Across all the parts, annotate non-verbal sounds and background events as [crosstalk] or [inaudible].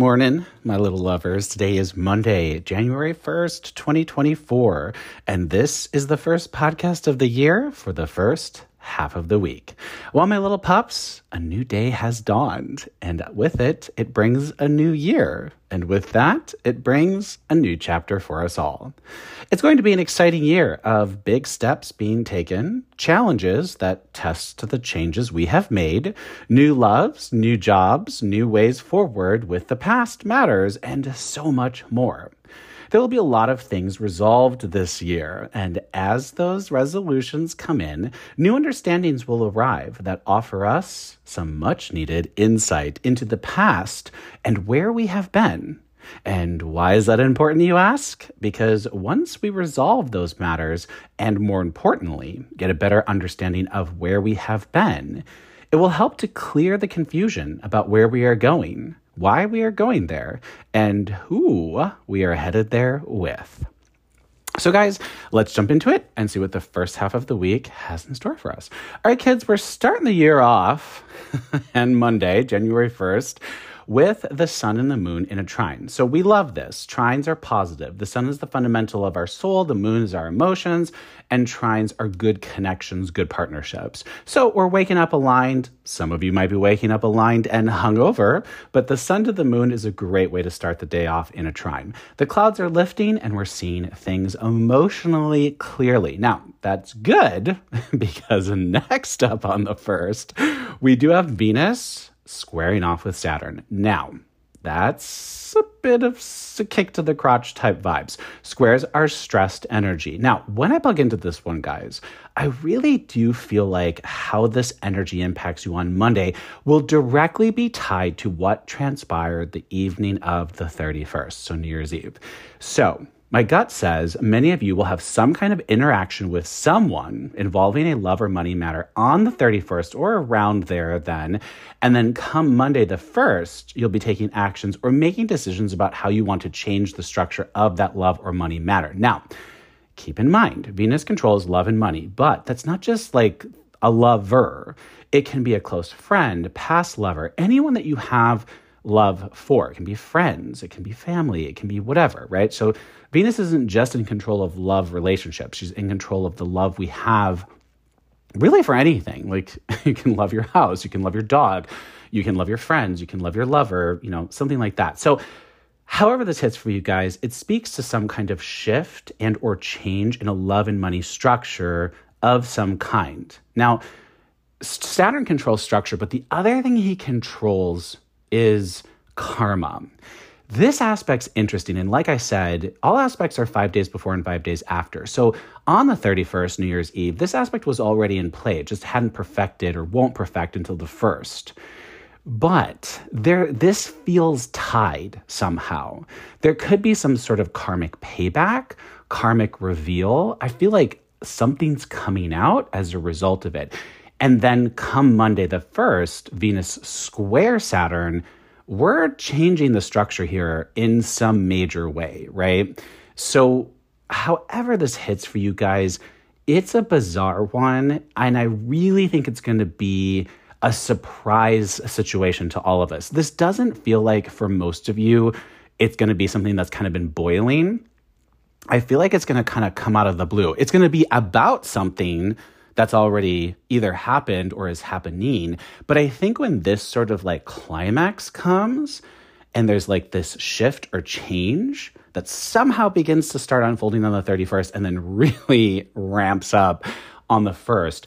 morning, my little lovers. Today is Monday, January 1st, 2024, and this is the first podcast of the year for the first half of the week. Well, my little pups, a new day has dawned, and with it, it brings a new year. And with that, it brings a new chapter for us all. It's going to be an exciting year of big steps being taken, challenges that test the changes we have made, new loves, new jobs, new ways forward with the past matters, and so much more. There will be a lot of things resolved this year, and as those resolutions come in, new understandings will arrive that offer us some much needed insight into the past and where we have been. And why is that important, you ask? Because once we resolve those matters, and more importantly, get a better understanding of where we have been, it will help to clear the confusion about where we are going why we are going there, and who we are headed there with. So, guys, let's jump into it and see what the first half of the week has in store for us. All right, kids, we're starting the year off [laughs] and Monday, January 1st, with the sun and the moon in a trine. So we love this. Trines are positive. The sun is the fundamental of our soul, the moon is our emotions, and trines are good connections, good partnerships. So we're waking up aligned. Some of you might be waking up aligned and hungover, but the sun to the moon is a great way to start the day off in a trine. The clouds are lifting and we're seeing things emotionally clearly. Now, that's good [laughs] because next up on the first, we do have Venus squaring off with Saturn. Now, that's a bit of a kick to the crotch type vibes. Squares are stressed energy. Now, when I plug into this one, guys, I really do feel like how this energy impacts you on Monday will directly be tied to what transpired the evening of the 31st, so New Year's Eve. So, my gut says many of you will have some kind of interaction with someone involving a love or money matter on the 31st or around there then. And then come Monday the 1st, you'll be taking actions or making decisions about how you want to change the structure of that love or money matter. Now, keep in mind, Venus controls love and money, but that's not just like a lover. It can be a close friend, past lover, anyone that you have love for. It can be friends, it can be family, it can be whatever, right? So Venus isn't just in control of love relationships, she's in control of the love we have really for anything. Like [laughs] you can love your house, you can love your dog, you can love your friends, you can love your lover, you know, something like that. So however this hits for you guys, it speaks to some kind of shift and or change in a love and money structure of some kind. Now, Saturn controls structure, but the other thing he controls is karma. This aspect's interesting. And like I said, all aspects are five days before and five days after. So on the 31st, New Year's Eve, this aspect was already in play. It just hadn't perfected or won't perfect until the first. But there, this feels tied somehow. There could be some sort of karmic payback, karmic reveal. I feel like something's coming out as a result of it. And then come Monday the 1st, Venus square Saturn, we're changing the structure here in some major way, right? So, however this hits for you guys, it's a bizarre one. And I really think it's going to be a surprise situation to all of us. This doesn't feel like, for most of you, it's going to be something that's kind of been boiling. I feel like it's going to kind of come out of the blue. It's going to be about something that's already either happened or is happening. But I think when this sort of like climax comes and there's like this shift or change that somehow begins to start unfolding on the 31st and then [laughs] really ramps up on the 1st.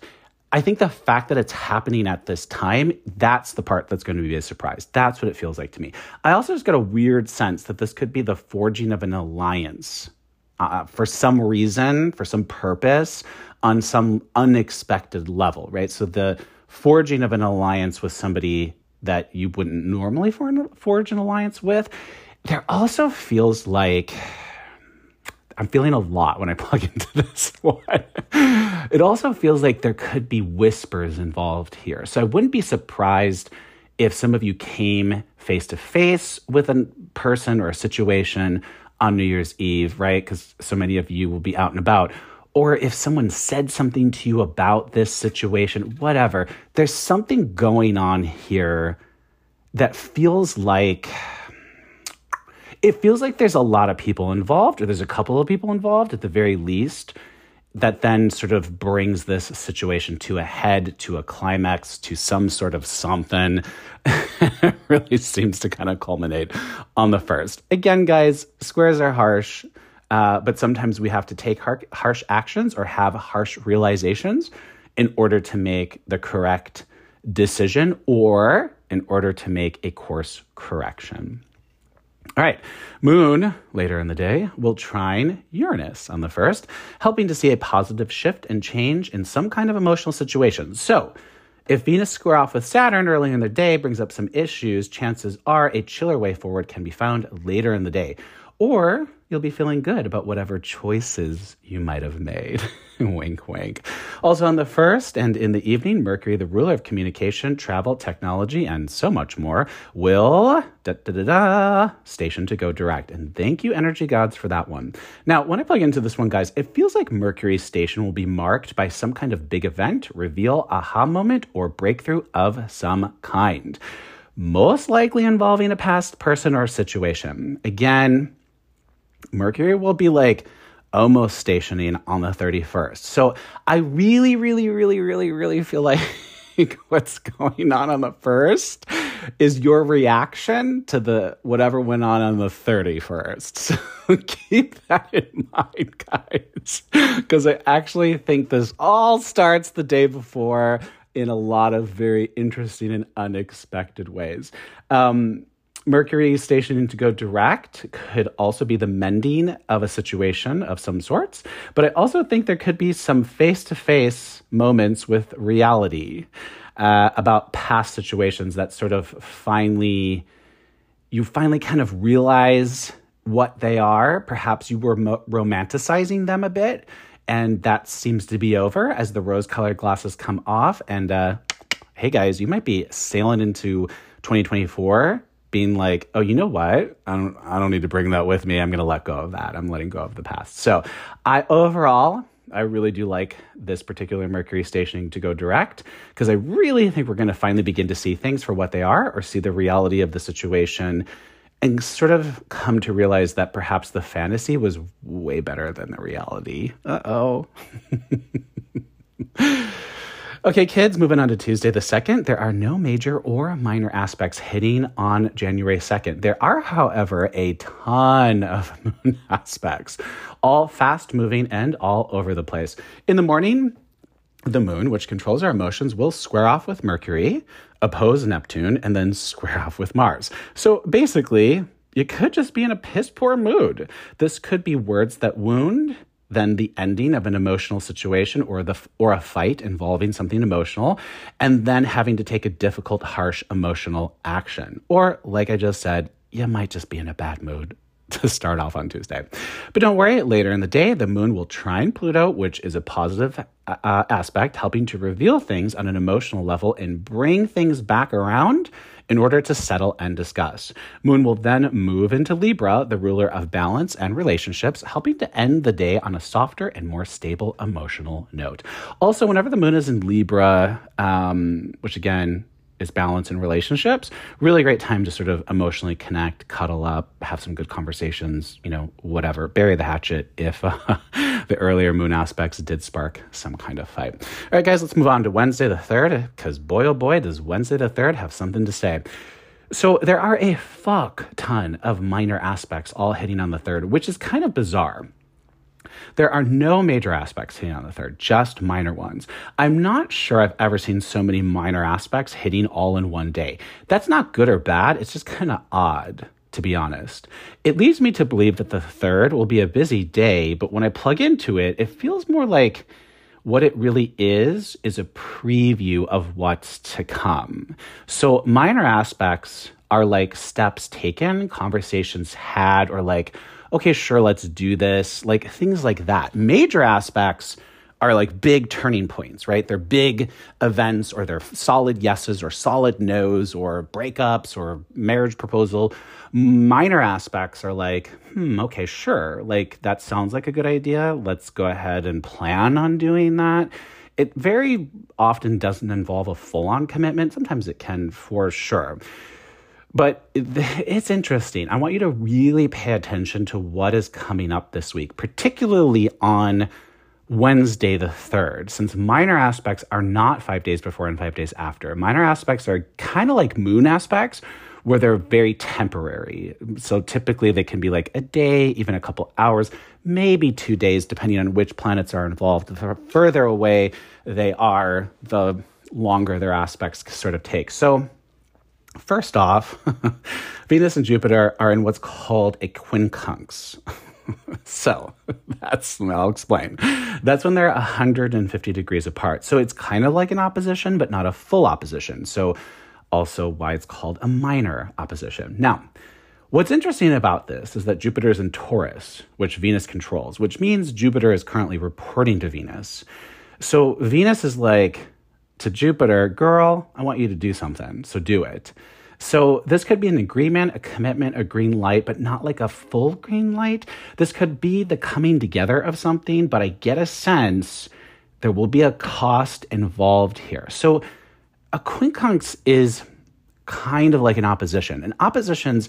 I think the fact that it's happening at this time, that's the part that's going to be a surprise. That's what it feels like to me. I also just got a weird sense that this could be the forging of an alliance uh, for some reason, for some purpose, on some unexpected level, right? So the forging of an alliance with somebody that you wouldn't normally forge an alliance with, there also feels like I'm feeling a lot when I [laughs] plug into this [laughs] one. it also feels like there could be whispers involved here. So I wouldn't be surprised if some of you came face to face with a person or a situation on New Year's Eve, right? Because so many of you will be out and about or if someone said something to you about this situation, whatever, there's something going on here that feels like it feels like there's a lot of people involved, or there's a couple of people involved at the very least, that then sort of brings this situation to a head, to a climax, to some sort of something. it [laughs] really seems to kind of culminate on the first. Again, guys, squares are harsh, uh, but sometimes we have to take har- harsh actions or have harsh realizations in order to make the correct decision or in order to make a course correction. All right, Moon later in the day will trine Uranus on the first, helping to see a positive shift and change in some kind of emotional situation. So, if Venus square off with Saturn early in the day brings up some issues, chances are a chiller way forward can be found later in the day. Or you'll be feeling good about whatever choices you might have made. [laughs] wink, wink. Also, on the first and in the evening, Mercury, the ruler of communication, travel, technology, and so much more, will da da da da station to go direct. And thank you, energy gods, for that one. Now, when I plug into this one, guys, it feels like Mercury's station will be marked by some kind of big event, reveal, aha moment, or breakthrough of some kind. Most likely involving a past person or situation. Again, Mercury will be like almost stationing on the 31st. So I really, really, really, really, really feel like [laughs] what's going on on the first is your reaction to the whatever went on on the 31st. [laughs] So keep that in mind, guys, because I actually think this all starts the day before in a lot of very interesting and unexpected ways. Um, Mercury stationing to go direct could also be the mending of a situation of some sorts, but I also think there could be some face to face moments with reality uh, about past situations that sort of finally, you finally kind of realize what they are. Perhaps you were mo- romanticizing them a bit, and that seems to be over as the rose colored glasses come off. And uh, hey, guys, you might be sailing into 2024 being like, oh, you know what? I don't I don't need to bring that with me. I'm gonna let go of that. I'm letting go of the past. So I overall I really do like this particular Mercury stationing to go direct because I really think we're going to finally begin to see things for what they are or see the reality of the situation and sort of come to realize that perhaps the fantasy was way better than the reality. Uh oh. [laughs] Okay, kids, moving on to Tuesday the 2nd. There are no major or minor aspects hitting on January 2nd. There are, however, a ton of [laughs] moon aspects, all fast moving and all over the place. In the morning, the moon, which controls our emotions, will square off with Mercury, oppose Neptune, and then square off with Mars. So basically, you could just be in a piss poor mood. This could be words that wound than the ending of an emotional situation or the or a fight involving something emotional and then having to take a difficult harsh emotional action or like i just said you might just be in a bad mood [laughs] to start off on Tuesday. But don't worry, later in the day, the moon will trine Pluto, which is a positive uh, uh, aspect, helping to reveal things on an emotional level and bring things back around in order to settle and discuss. Moon will then move into Libra, the ruler of balance and relationships, helping to end the day on a softer and more stable emotional note. Also, whenever the moon is in Libra, um, which again, is balance in relationships. Really great time to sort of emotionally connect, cuddle up, have some good conversations, you know, whatever. Bury the hatchet if uh, [laughs] the earlier moon aspects did spark some kind of fight. All right, guys, let's move on to Wednesday the 3rd, because boy, oh boy, does Wednesday the 3rd have something to say. So there are a fuck ton of minor aspects all hitting on the 3rd, which is kind of bizarre. There are no major aspects hitting on the third, just minor ones. I'm not sure I've ever seen so many minor aspects hitting all in one day. That's not good or bad, it's just kind of odd to be honest. It leads me to believe that the third will be a busy day, but when I plug into it, it feels more like what it really is is a preview of what's to come. So minor aspects are like steps taken, conversations had, or like okay, sure, let's do this. Like things like that. Major aspects are like big turning points, right? They're big events or they're solid yeses or solid nos or breakups or marriage proposal. Minor aspects are like, hmm, okay, sure. Like that sounds like a good idea. Let's go ahead and plan on doing that. It very often doesn't involve a full on commitment. Sometimes it can for sure. But it's interesting. I want you to really pay attention to what is coming up this week, particularly on Wednesday the 3rd, since minor aspects are not five days before and five days after. Minor aspects are kind of like moon aspects, where they're very temporary. So typically they can be like a day, even a couple hours, maybe two days, depending on which planets are involved. The further away they are, the longer their aspects sort of take. So First off, [laughs] Venus and Jupiter are in what's called a quincunx. [laughs] so [laughs] that's, I'll explain. That's when they're 150 degrees apart. So it's kind of like an opposition, but not a full opposition. So also why it's called a minor opposition. Now, what's interesting about this is that Jupiter is in Taurus, which Venus controls, which means Jupiter is currently reporting to Venus. So Venus is like, to Jupiter, girl, I want you to do something, so do it. So this could be an agreement, a commitment, a green light, but not like a full green light. This could be the coming together of something, but I get a sense there will be a cost involved here. So a quincunx is kind of like an opposition. And oppositions,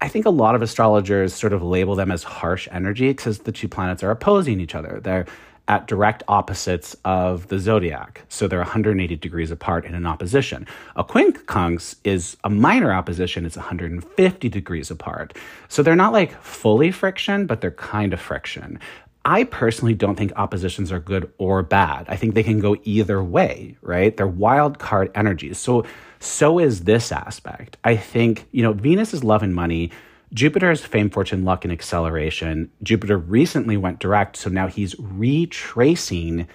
I think a lot of astrologers sort of label them as harsh energy because the two planets are opposing each other. They're at direct opposites of the zodiac. So they're 180 degrees apart in an opposition. A quincunx is a minor opposition, it's 150 degrees apart. So they're not like fully friction, but they're kind of friction. I personally don't think oppositions are good or bad. I think they can go either way, right? They're wild card energies. So so is this aspect. I think, you know, Venus is love and money. Jupiter is fame, fortune, luck, and acceleration. Jupiter recently went direct, so now he's retracing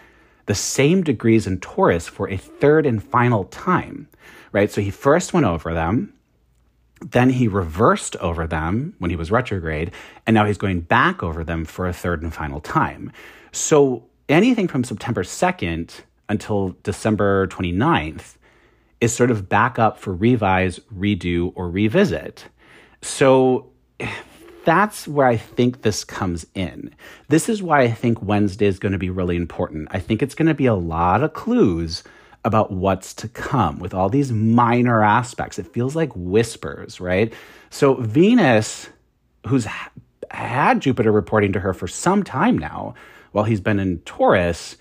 the same degrees in Taurus for a third and final time, right? So he first went over them, then he reversed over them when he was retrograde, and now he's going back over them for a third and final time. So anything from September 2nd until December 29th is sort of back up for revise, redo, or revisit. So that's where I think this comes in. This is why I think Wednesday is going to be really important. I think it's going to be a lot of clues about what's to come with all these minor aspects. It feels like whispers, right? So Venus, who's had Jupiter reporting to her for some time now, while he's been in Taurus,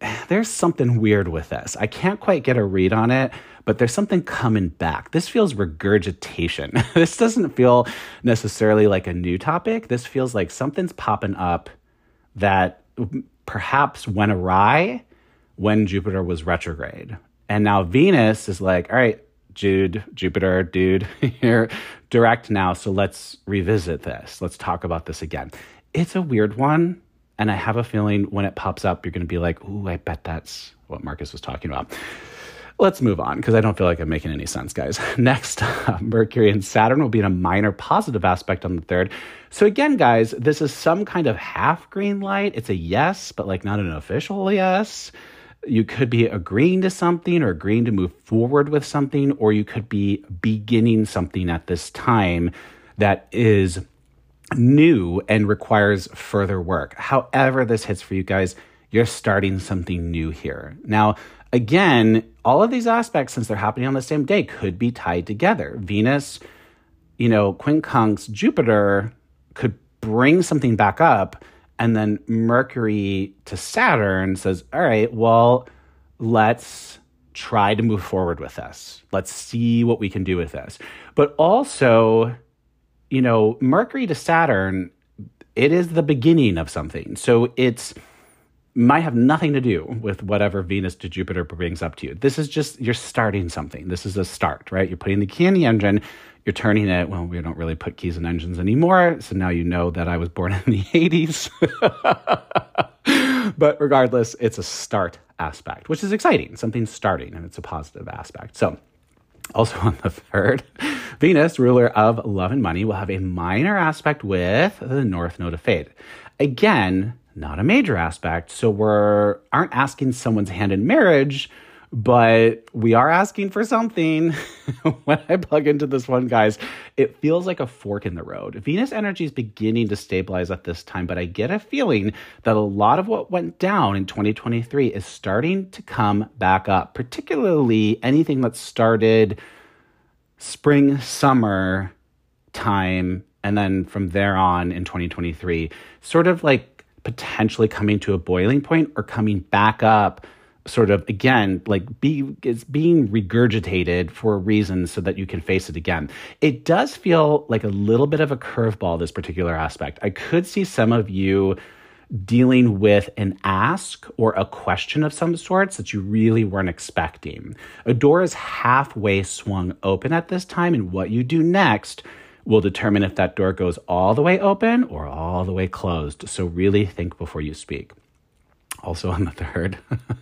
[sighs] there's something weird with this. I can't quite get a read on it, but there's something coming back. This feels regurgitation. [laughs] this doesn't feel necessarily like a new topic. This feels like something's popping up that perhaps went awry when Jupiter was retrograde. And now Venus is like, all right, Jude, Jupiter, dude, [laughs] you're direct now. So let's revisit this. Let's talk about this again. It's a weird one. And I have a feeling when it pops up, you're going to be like, ooh, I bet that's what Marcus was talking about. Let's move on because I don't feel like I'm making any sense, guys. [laughs] Next, uh, Mercury and Saturn will be in a minor positive aspect on the third. So, again, guys, this is some kind of half green light. It's a yes, but like not an official yes. You could be agreeing to something or agreeing to move forward with something, or you could be beginning something at this time that is new and requires further work. However, this hits for you guys, you're starting something new here. Now, again, all of these aspects, since they're happening on the same day, could be tied together. Venus, you know, quincunx, Jupiter could bring something back up, and then Mercury to Saturn says, all right, well, let's try to move forward with this. Let's see what we can do with this. But also, you know, Mercury to Saturn, it is the beginning of something. So it's might have nothing to do with whatever Venus to Jupiter brings up to you. This is just you're starting something. This is a start, right? You're putting the key in the engine, you're turning it. Well, we don't really put keys in engines anymore, so now you know that I was born in the [laughs] 80s. [laughs] but regardless, it's a start aspect, which is exciting. Something's starting and it's a positive aspect. So, also on the third, [laughs] Venus, ruler of love and money, will have a minor aspect with the North Node of Fate. Again, not a major aspect. So we're aren't asking someone's hand in marriage, but we are asking for something. [laughs] when I plug into this one, guys, it feels like a fork in the road. Venus energy is beginning to stabilize at this time, but I get a feeling that a lot of what went down in 2023 is starting to come back up, particularly anything that started spring, summer time, and then from there on in 2023, sort of like potentially coming to a boiling point or coming back up sort of again like be it's being regurgitated for a reason so that you can face it again. It does feel like a little bit of a curveball this particular aspect. I could see some of you dealing with an ask or a question of some sorts that you really weren't expecting. A door is halfway swung open at this time and what you do next will determine if that door goes all the way open or all the way closed. So really think before you speak. Also on the third,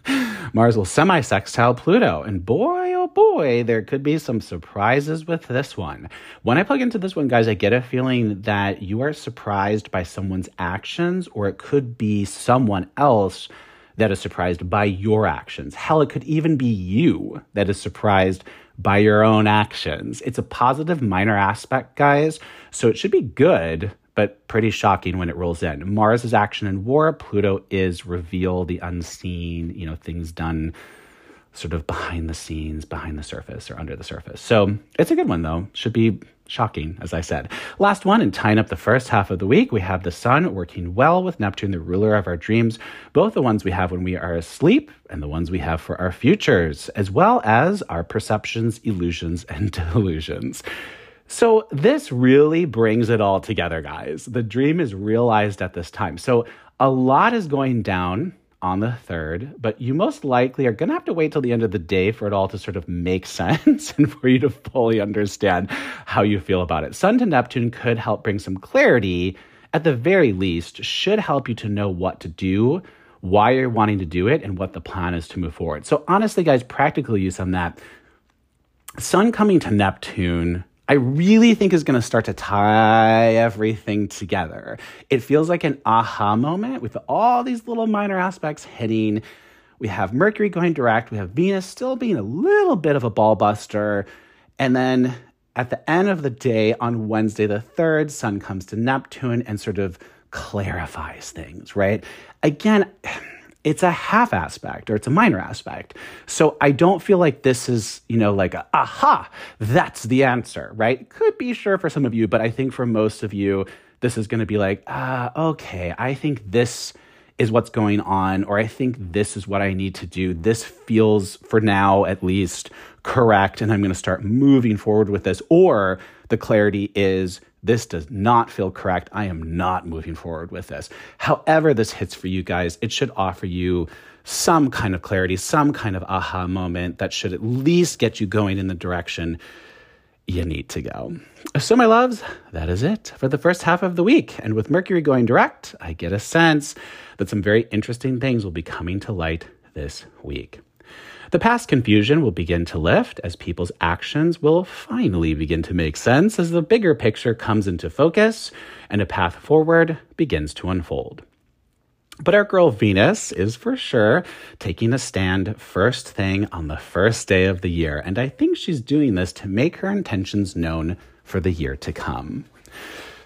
[laughs] Mars will semi sextile Pluto. And boy, oh boy, there could be some surprises with this one. When I plug into this one, guys, I get a feeling that you are surprised by someone's actions, or it could be someone else that is surprised by your actions. Hell, it could even be you that is surprised by your own actions. It's a positive minor aspect, guys, so it should be good, but pretty shocking when it rolls in. Mars is action and war, Pluto is reveal, the unseen, you know, things done sort of behind the scenes, behind the surface, or under the surface. So it's a good one, though. Should be shocking, as I said. Last one, and tying up the first half of the week, we have the Sun working well with Neptune, the ruler of our dreams, both the ones we have when we are asleep and the ones we have for our futures, as well as our perceptions, illusions, [laughs] and delusions. So, this really brings it all together, guys. The dream is realized at this time. So, a lot is going down on the 3rd, but you most likely are going to have to wait till the end of the day for it all to sort of make [laughs] sense and for you to fully understand how you feel about it. Sun to Neptune could help bring some clarity, at the very least, should help you to know what to do, why you're wanting to do it, and what the plan is to move forward. So, honestly, guys, practical use on that. Sun coming to Neptune I really think is going to start to tie everything together. It feels like an aha moment with all these little minor aspects hitting. We have Mercury going direct, we have Venus still being a little bit of a ball buster. And then at the end of the day, on Wednesday the 3rd, Sun comes to Neptune and sort of clarifies things, right? Again, it's a half aspect or it's a minor aspect. So I don't feel like this is, you know, like, a, aha, that's the answer, right? Could be sure for some of you, but I think for most of you, this is going to be like, ah, okay, I think this is what's going on, or I think this is what I need to do. This feels, for now at least, correct, and I'm going to start moving forward with this. Or the clarity is, this does not feel correct. I am not moving forward with this. However, this hits for you guys, it should offer you some kind of clarity, some kind of aha moment that should at least get you going in the direction you need to go. So, my loves, that is it for the first half of the week. And with Mercury going direct, I get a sense that some very interesting things will be coming to light this week. The past confusion will begin to lift as people's actions will finally begin to make sense as the bigger picture comes into focus and a path forward begins to unfold. But our girl Venus is for sure taking a stand first thing on the first day of the year, and I think she's doing this to make her intentions known for the year to come.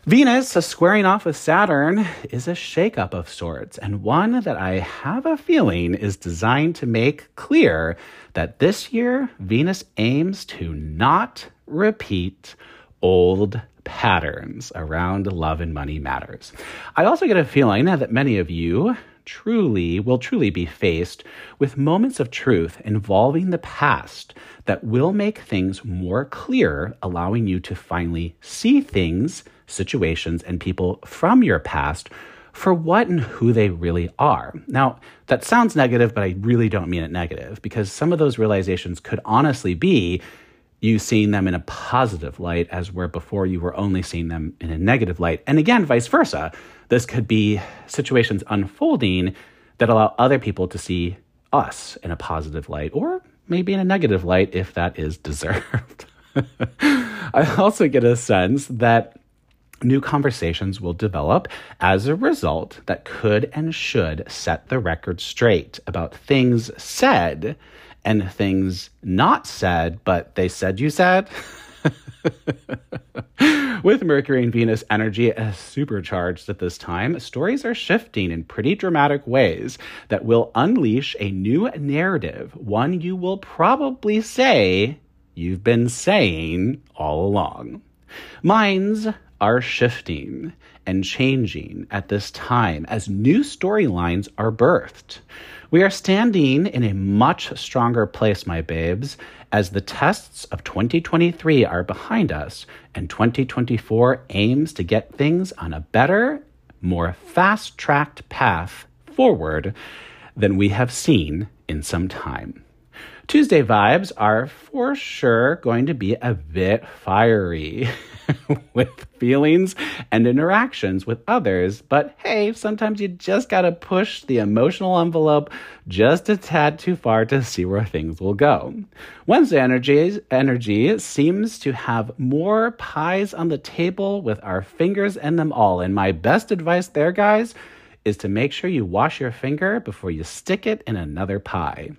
Venus, squaring off with Saturn, is a shakeup of sorts, and one that I have a feeling is designed to make clear that this year Venus aims to not repeat old patterns around love and money matters. I also get a feeling that many of you truly will truly be faced with moments of truth involving the past that will make things more clear, allowing you to finally see things situations, and people from your past for what and who they really are. Now, that sounds negative, but I really don't mean it negative because some of those realizations could honestly be you seeing them in a positive light as where before you were only seeing them in a negative light. And again, vice versa. This could be situations unfolding that allow other people to see us in a positive light or maybe in a negative light if that is [laughs] deserved. I also get a sense that New conversations will develop as a result that could and should set the record straight about things said and things not said, but they said you said. [laughs] With Mercury and Venus energy supercharged at this time, stories are shifting in pretty dramatic ways that will unleash a new narrative, one you will probably say you've been saying all along. Minds are shifting and changing at this time as new storylines are birthed. We are standing in a much stronger place, my babes, as the tests of 2023 are behind us and 2024 aims to get things on a better, more fast tracked path forward than we have seen in some time. Tuesday vibes are for sure going to be a bit fiery [laughs] with feelings and interactions with others, but hey, sometimes you just gotta push the emotional envelope just a tad too far to see where things will go. Wednesday energy, energy seems to have more pies on the table with our fingers in them all. And my best advice there, guys, is to make sure you wash your finger before you stick it in another pie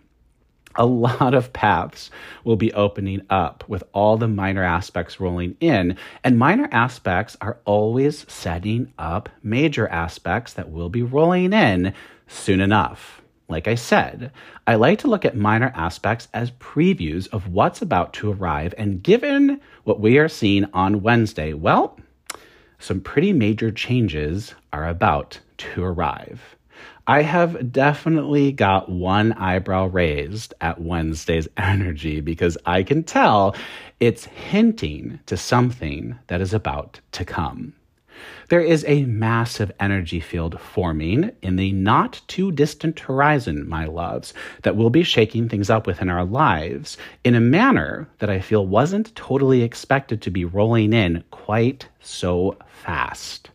a lot of paths will be opening up with all the minor aspects rolling in. And minor aspects are always setting up major aspects that will be rolling in soon enough. Like I said, I like to look at minor aspects as previews of what's about to arrive. And given what we are seeing on Wednesday, well, some pretty major changes are about to arrive. I have definitely got one eyebrow raised at Wednesday's [laughs] energy because I can tell it's hinting to something that is about to come. There is a massive energy field forming in the not too distant horizon, my loves, that will be shaking things up within our lives in a manner that I feel wasn't totally expected to be rolling in quite so fast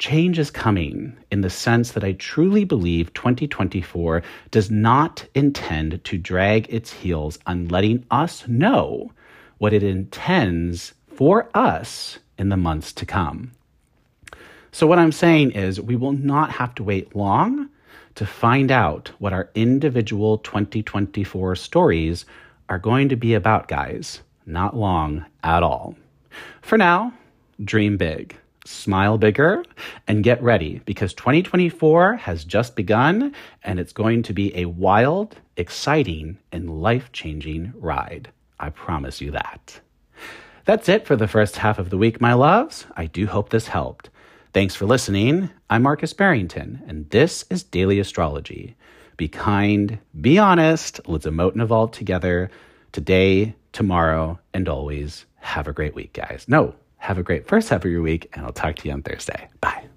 change is coming in the sense that I truly believe 2024 does not intend to drag its heels on letting us know what it intends for us in the months to come. So, what I'm saying is, we will not have to wait long to find out what our individual 2024 stories are going to be about, guys. Not long at all. For now, dream big smile bigger, and get ready because 2024 has just begun and it's going to be a wild, exciting, and life changing ride. I promise you that. That's it for the first half of the week, my loves. I do hope this helped. Thanks for listening. I'm Marcus Barrington, and this is Daily Astrology. Be kind, be honest, let's emote and evolve together today, tomorrow, and always. Have a great week, guys. No, have a great first half of your week, and I'll talk to you on Thursday. Bye.